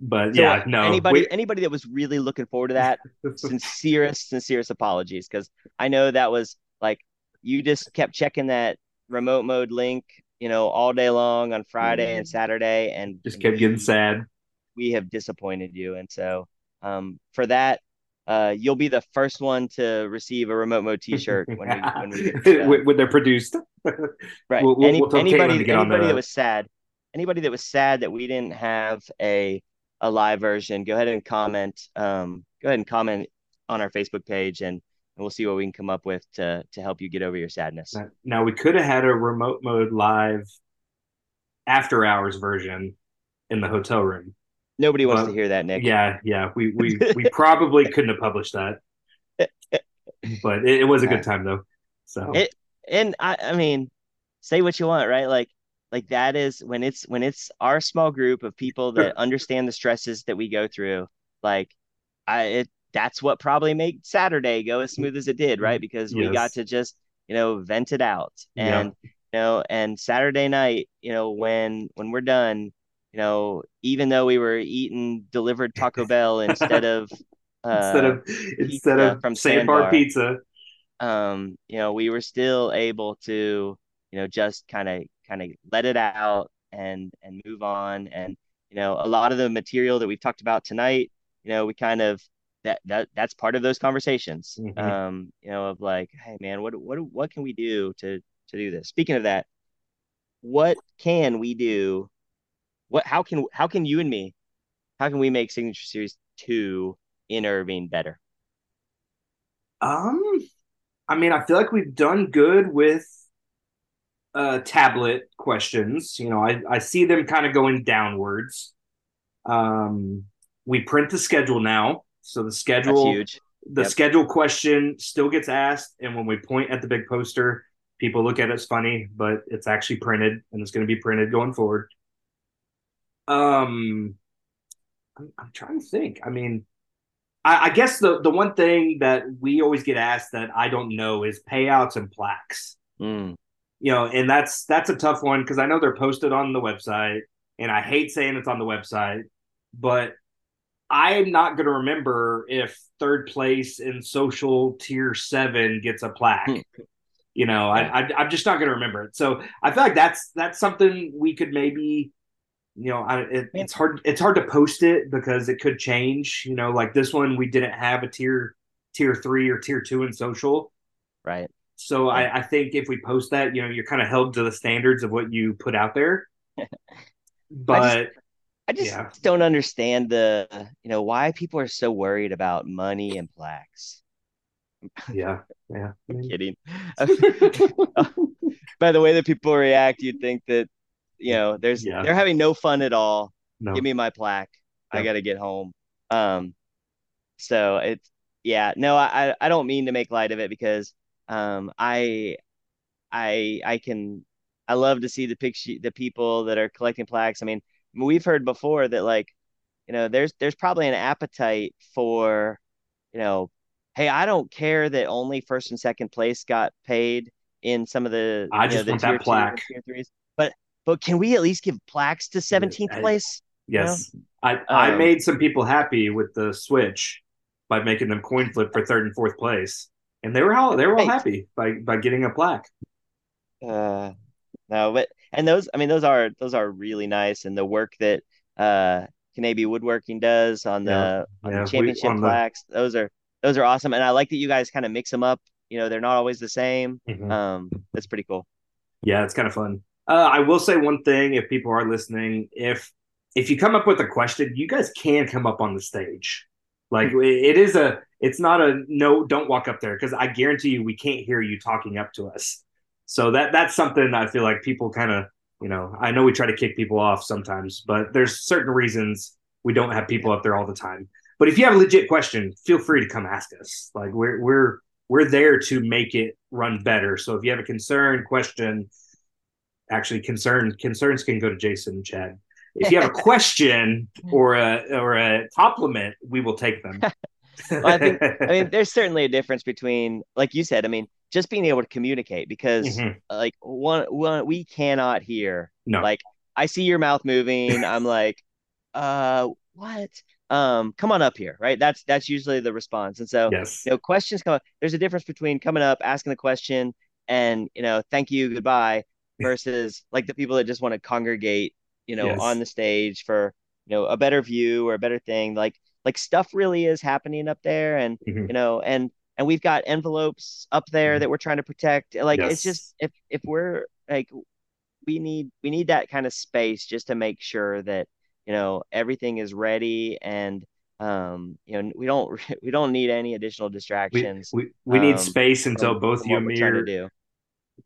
But so yeah no anybody we... anybody that was really looking forward to that sincerest sincerest apologies because i know that was like you just kept checking that remote mode link you know, all day long on Friday and mm-hmm. Saturday, and just kept getting sad. We have disappointed you, and so um, for that, uh, you'll be the first one to receive a remote mode T-shirt when we when, we when they're produced. right. We'll, Any, we'll anybody anybody that was sad, anybody that was sad that we didn't have a a live version, go ahead and comment. Um, go ahead and comment on our Facebook page, and and we'll see what we can come up with to to help you get over your sadness. Now we could have had a remote mode live after hours version in the hotel room. Nobody wants to hear that, Nick. Yeah, yeah. We we we probably couldn't have published that. But it, it was a good time though. So it and I I mean, say what you want, right? Like like that is when it's when it's our small group of people that understand the stresses that we go through like i it that's what probably made Saturday go as smooth as it did, right? Because yes. we got to just, you know, vent it out. And yeah. you know, and Saturday night, you know, when when we're done, you know, even though we were eating delivered Taco Bell instead of uh, instead of instead of from Sandbar Pizza, um, you know, we were still able to, you know, just kind of kind of let it out and and move on. And you know, a lot of the material that we've talked about tonight, you know, we kind of that that that's part of those conversations. Mm-hmm. Um, you know, of like, hey man, what what what can we do to to do this? Speaking of that, what can we do? What how can how can you and me, how can we make Signature Series two in Irving better? Um, I mean, I feel like we've done good with uh, tablet questions. You know, I, I see them kind of going downwards. Um, we print the schedule now, so the schedule, the yep. schedule question still gets asked, and when we point at the big poster, people look at it as funny, but it's actually printed, and it's going to be printed going forward. Um, I'm, I'm trying to think. I mean, I, I guess the the one thing that we always get asked that I don't know is payouts and plaques. Mm. You know, and that's that's a tough one because I know they're posted on the website, and I hate saying it's on the website, but I'm not going to remember if third place in social tier seven gets a plaque. Hmm. you know, I, I I'm just not going to remember it. So I feel like that's that's something we could maybe you know, I, it, it's hard. It's hard to post it because it could change. You know, like this one, we didn't have a tier tier three or tier two in social, right? So. I, I think if we post that, you know, you're kind of held to the standards of what you put out there. but I just, yeah. don't understand the, you know, why people are so worried about money and plaques. Yeah, yeah. I'm kidding. By the way that people react, you'd think that you know, there's yeah. they're having no fun at all. No. Give me my plaque. I got to get home. Um, so it's yeah, no, I I don't mean to make light of it because um I I I can I love to see the picture the people that are collecting plaques. I mean, we've heard before that like you know there's there's probably an appetite for you know hey I don't care that only first and second place got paid in some of the I just know, want that plaque. Threes, but but can we at least give plaques to 17th place? Yes. You know? I, um, I made some people happy with the switch by making them coin flip for third and fourth place. And they were all they were all happy by by getting a plaque. Uh no, but and those I mean those are those are really nice and the work that uh Woodworking does on the yeah, on yeah, the championship we, on plaques. The... Those are those are awesome. And I like that you guys kind of mix them up. You know, they're not always the same. Mm-hmm. Um, that's pretty cool. Yeah, it's kind of fun. Uh, I will say one thing: if people are listening, if if you come up with a question, you guys can come up on the stage. Like it is a, it's not a no, don't walk up there because I guarantee you we can't hear you talking up to us. So that that's something I feel like people kind of, you know, I know we try to kick people off sometimes, but there's certain reasons we don't have people up there all the time. But if you have a legit question, feel free to come ask us. Like we're we're we're there to make it run better. So if you have a concern, question, actually concern concerns can go to Jason and Chad. If you have a question hmm. or a or a compliment, we will take them. well, I think I mean there's certainly a difference between like you said, I mean, just being able to communicate because mm-hmm. like one one we cannot hear. No. Like I see your mouth moving, I'm like, uh what? Um, come on up here, right? That's that's usually the response. And so yes. you know, questions come up. There's a difference between coming up, asking the question, and you know, thank you, goodbye, versus like the people that just want to congregate, you know, yes. on the stage for you know a better view or a better thing. Like like stuff really is happening up there, and mm-hmm. you know, and and we've got envelopes up there mm-hmm. that we're trying to protect. Like yes. it's just if if we're like we need we need that kind of space just to make sure that you know everything is ready and um you know we don't we don't need any additional distractions we we, we need um, space until from, both from you and me are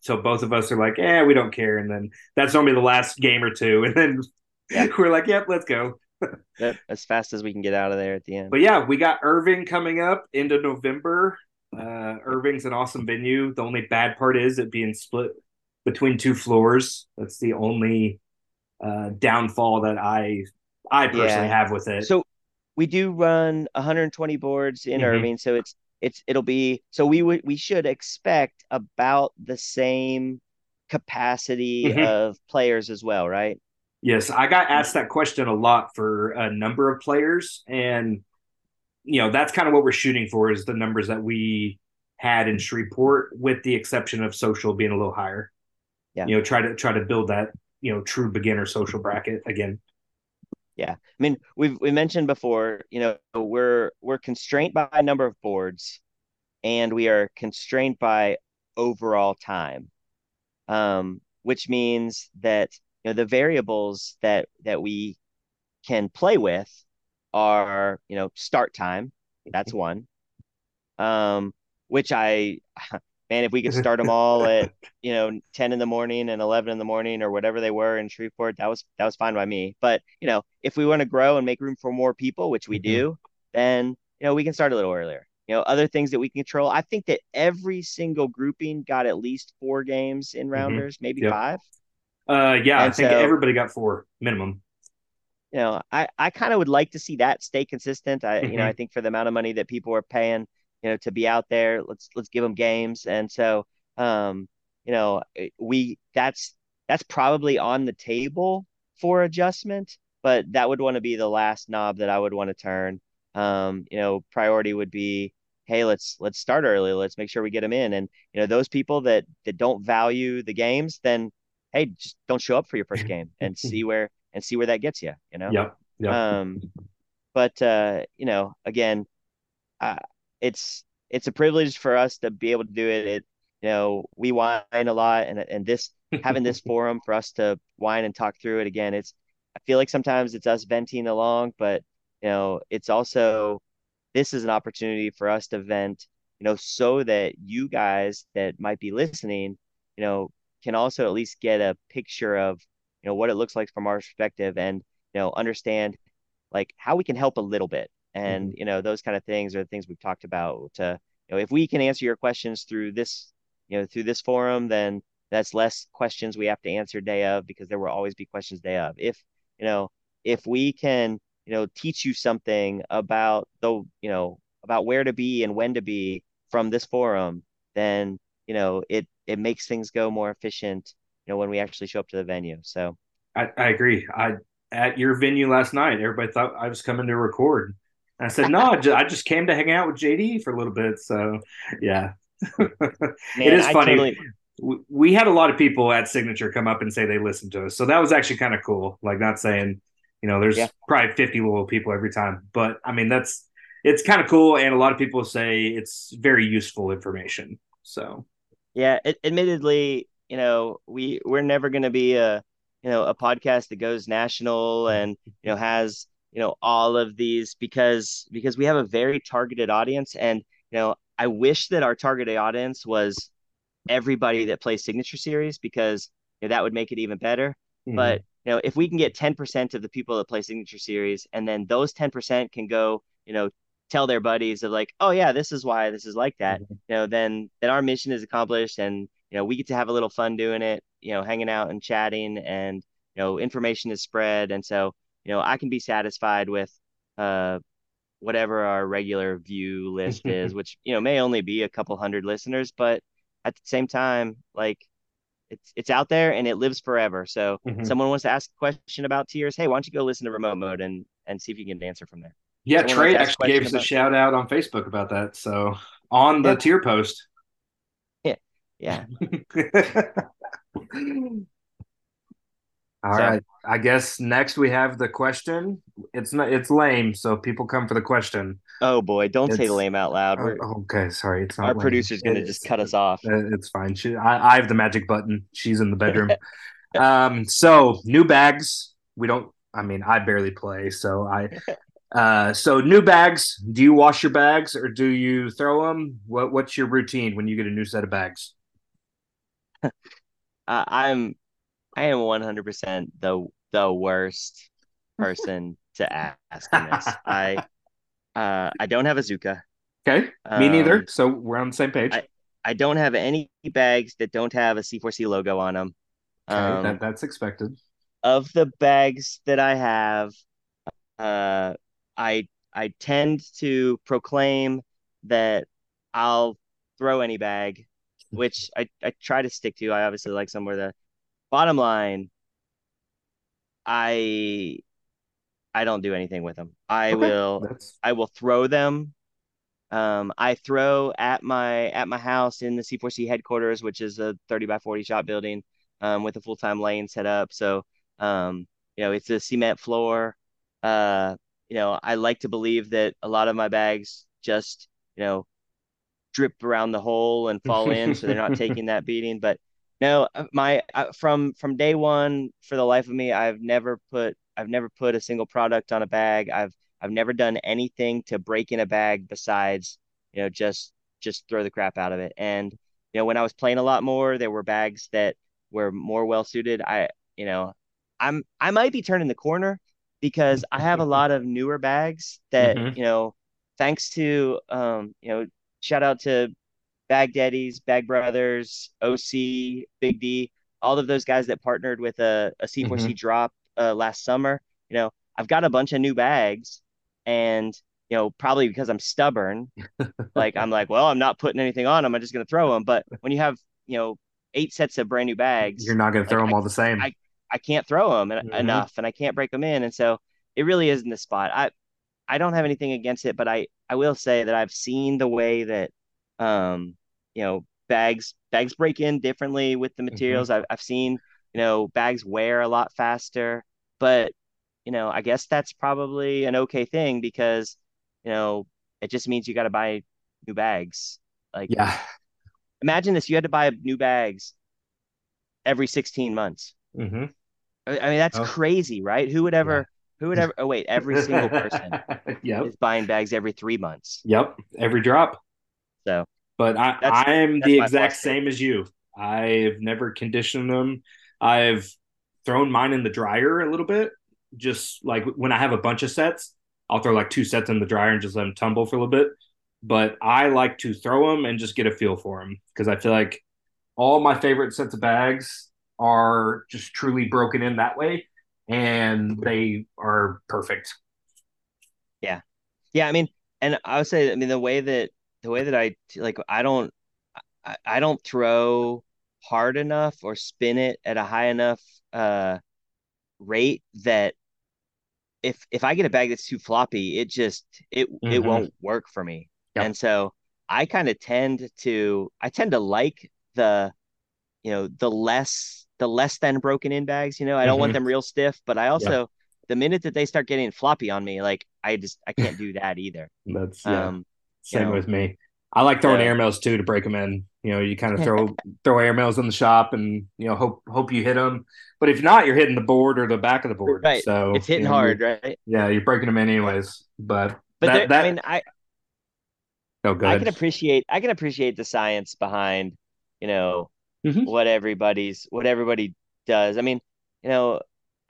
so both of us are like, "Yeah, we don't care," and then that's normally the last game or two, and then yeah. we're like, "Yep, let's go." Yep, as fast as we can get out of there at the end. But yeah, we got Irving coming up into November. Uh, Irving's an awesome venue. The only bad part is it being split between two floors. That's the only uh, downfall that I I personally yeah. have with it. So we do run 120 boards in mm-hmm. Irving, so it's it's it'll be so we would we should expect about the same capacity mm-hmm. of players as well, right? Yes, I got asked that question a lot for a number of players, and you know that's kind of what we're shooting for is the numbers that we had in Shreveport, with the exception of social being a little higher. Yeah. You know, try to try to build that you know true beginner social bracket again. Yeah, I mean we've we mentioned before, you know, we're we're constrained by a number of boards, and we are constrained by overall time, um, which means that you know the variables that that we can play with are you know start time that's one. Um which i man if we could start them all at you know 10 in the morning and 11 in the morning or whatever they were in shreveport that was that was fine by me. But you know if we want to grow and make room for more people which we Mhm. do then you know we can start a little earlier. You know other things that we can control i think that every single grouping got at least four games in rounders maybe Yep. five Uh, yeah, I think so- everybody got four minimum. you know, I, I kind of would like to see that stay consistent. I, you know, Mhm. I think for the amount of money that people are paying, you know, to be out there, let's let's give them games. And so, um, you know, we that's that's probably on the table for adjustment, but that would want to be the last knob that I would want to turn. Um, you know, priority would be, hey, let's let's start early. Let's make sure we get them in. And you know, those people that that don't value the games, then hey, just don't show up for your first game and see where and see where that gets you. You know. Yep. Yep. Um, but uh, you know, again, uh, it's it's a privilege for us to be able to do it. It you know, we whine a lot, and and this having this forum for us to whine and talk through it again. It's I feel like sometimes it's us venting along, but you know, it's also this is an opportunity for us to vent. You know, so that you guys that might be listening, you know, can also at least get a picture of you know what it looks like from our perspective and you know understand like how we can help a little bit. And mm-hmm. you know those kind of things are the things we've talked about to you know if we can answer your questions through this you know through this forum then that's less questions we have to answer day of because there will always be questions day of. If you know if we can you know teach you something about the you know about where to be and when to be from this forum then you know it it makes things go more efficient you know when we actually show up to the venue so I, I agree. I at your venue last night, everybody thought I was coming to record. And I said, no, I just, I just came to hang out with JD for a little bit. So, yeah, it man, is I funny. totally- We- we had a lot of people at Signature come up and say they listened to us, so that was actually kind of cool. Like, not saying, you know, there's Yeah. probably 50 little people every time, but I mean, that's it's kind of cool, and a lot of people say it's very useful information. So, Yeah, it, admittedly, you know, we we're never going to be a, you know, a podcast that goes national and, you know, has, you know, all of these because because we have a very targeted audience and, you know, I wish that our targeted audience was everybody that plays signature series because you know, that would make it even better. But, mm-hmm. you know, if we can get 10% of the people that play signature series and then those 10% can go, you know, tell their buddies of like, oh yeah, this is why this is like that you know, then then our mission is accomplished, and you know, we get to have a little fun doing it, you know, hanging out and chatting, and you know, information is spread, and so you know, I can be satisfied with uh whatever our regular view list is, which you know may only be a couple hundred listeners, but at the same time, like it's it's out there and it lives forever. So Mhm. someone wants to ask a question about tiers, hey, why don't you go listen to remote mode and and see if you can answer from there. Yeah, Someone Trey wants to ask a actually gave us a shout out on Facebook about that. So, on the Yeah. tier post. Yeah. All So- right. I guess next we have the question. It's not. It's lame, so people come for the question. Oh boy, don't say It's- lame out loud. Oh, okay, sorry. It's not. our lame. producer's gonna It's- just cut us off. uh, It's fine. She, I, I have the magic button. She's in the bedroom. um. So new bags. We don't. I mean, I barely play, so I. Uh. So new bags. Do you wash your bags or do you throw them? What What's your routine when you get a new set of bags? uh, I'm I am 100% the the worst person to ask in this. I uh I don't have a Zuka. Okay. Me neither. Um, So we're on the same page. I- I don't have any bags that don't have a C4C logo on them. okay, Um, that, that's expected. of the bags that I have, uh, I I tend to proclaim that I'll throw any bag, which I, I try to stick to. I obviously like somewhere the bottom line. I I don't do anything with them. I Okay, will that's I will throw them. Um, I throw at my at my house in the C4C headquarters, which is a 30 by 40 shop building, um, with a full-time lane set up. So, um, you know, it's a cement floor. Uh, you know, I like to believe that a lot of my bags just, you know, drip around the hole and fall in, so they're not taking that beating. But no, uh, my uh, from from day one, for the life of me, I've never put I've never put a single product on a bag. I've I've never done anything to break in a bag besides, you know, just just throw the crap out of it. And you know, when I was playing a lot more, there were bags that were more well suited. I, you know, I'm I might be turning the corner because I have a lot of newer bags that, Mhm. you know, thanks to um, you know, shout out to Bag Daddies, Bag Brothers, OC, Big D, all of those guys that partnered with a, a C4C drop uh, last summer. You know, I've got a bunch of new bags, and you know, probably because I'm stubborn, like I'm like, well, I'm not putting anything on them. I'm just gonna throw them. But when you have you know eight sets of brand new bags, you're not going to throw like, them all the same. I I can't throw them Mhm. enough, and I can't break them in, and so it really isn't the spot. I I don't have anything against it, but I I will say that I've seen the way that um you know bags bags break in differently with the materials. I've I've seen you know bags wear a lot faster, but you know I guess that's probably an okay thing because you know it just means you got to buy new bags. Like yeah. imagine this, you had to buy new bags every 16 months. hmm I I mean that's Oh. crazy, right? Who would ever who would ever oh wait, every single person yep. is buying bags every three months. Yep. Every drop. So But I, I'm that's the exact same as you. I've never conditioned them. I've thrown mine in the dryer a little bit. Just like when I have a bunch of sets, I'll throw like two sets in the dryer and just let them tumble for a little bit. But I like to throw them and just get a feel for them because I feel like all my favorite sets of bags are just truly broken in that way and they are perfect. yeah, yeah I mean, and I would say, I mean, the way that the way that I like, I don't, I, I don't throw hard enough or spin it at a high enough uh rate that if if I get a bag that's too floppy, it just it it Mhm. won't work for me. Yep. And so I kind of tend to I tend to like the you know the less the less than broken in bags. You know, I don't want Mhm. them real stiff, but I also the minute that they start getting floppy on me, like I just I can't do that either. That's yeah. Um, Same know, with me. I like throwing the- airmails too to break them in. You know, you kind of throw throw airmails in the shop and you know hope hope you hit them. But if not, you're hitting the board or the back of the board. Right. So it's hitting you know, hard, right? Yeah, you're breaking them in anyways. But But that there, that I mean, I oh I can appreciate I can appreciate the science behind you know Mhm. what everybody's what everybody does. I mean, you know,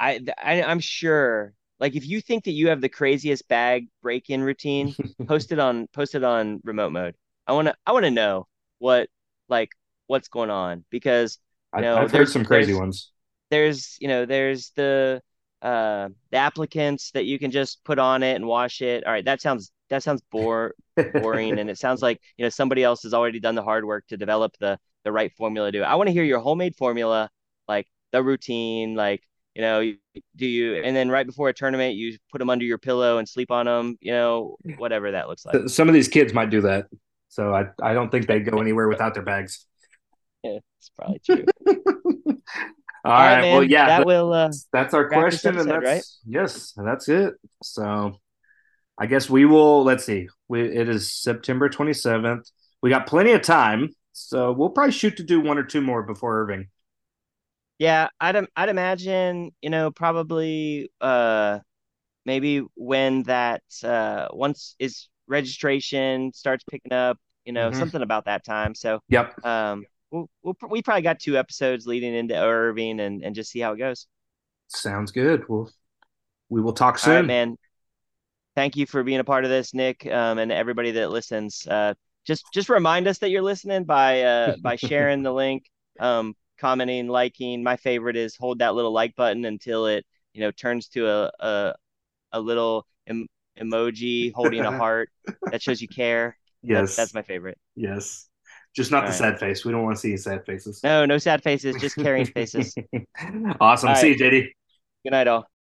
I, I I'm sure like if you think that you have the craziest bag break-in routine, post it on post it on remote mode. I want to I want to know what like what's going on because I, know, I've heard there's- some crazy ones. there's you know there's the uh the applicants that you can just put on it and wash it. All right, that sounds that sounds bore boring and it sounds like you know somebody else has already done the hard work to develop the the right formula to do. I want to hear your homemade formula, like the routine, like you know, do you and then right before a tournament you put them under your pillow and sleep on them, you know, whatever that looks like. Some of these kids might do that. So I, I don't think they'd go anywhere without their bags. Yeah, it's probably true. All All right, right. Well, yeah, that that- will uh that's our question, and that's right? yes, that's it. So, I guess we will. Let's see. We, it is September twenty seventh. We got plenty of time, so we'll probably shoot to do one or two more before Irving. Yeah, I'd I'd imagine, you know, probably uh maybe when that uh once is registration starts picking up, you know, Mhm. something about that time. So, Yep, um we'll, we'll we probably got two episodes leading into Irving and and just see how it goes. sounds good. We'll we will talk All right, soon. man. Thank you for being a part of this, Nick, um, and everybody that listens. Uh, just just remind us that you're listening by uh, by sharing the link, um, commenting, liking. My favorite is hold that little like button until it you know turns to a a, a little em- emoji holding a heart that shows you care. yes, That's, that's my favorite. yes. Just not All the right. sad face. We don't want to see sad faces. No, no sad faces, just caring faces. awesome. All See right. you, JD. Good night, all.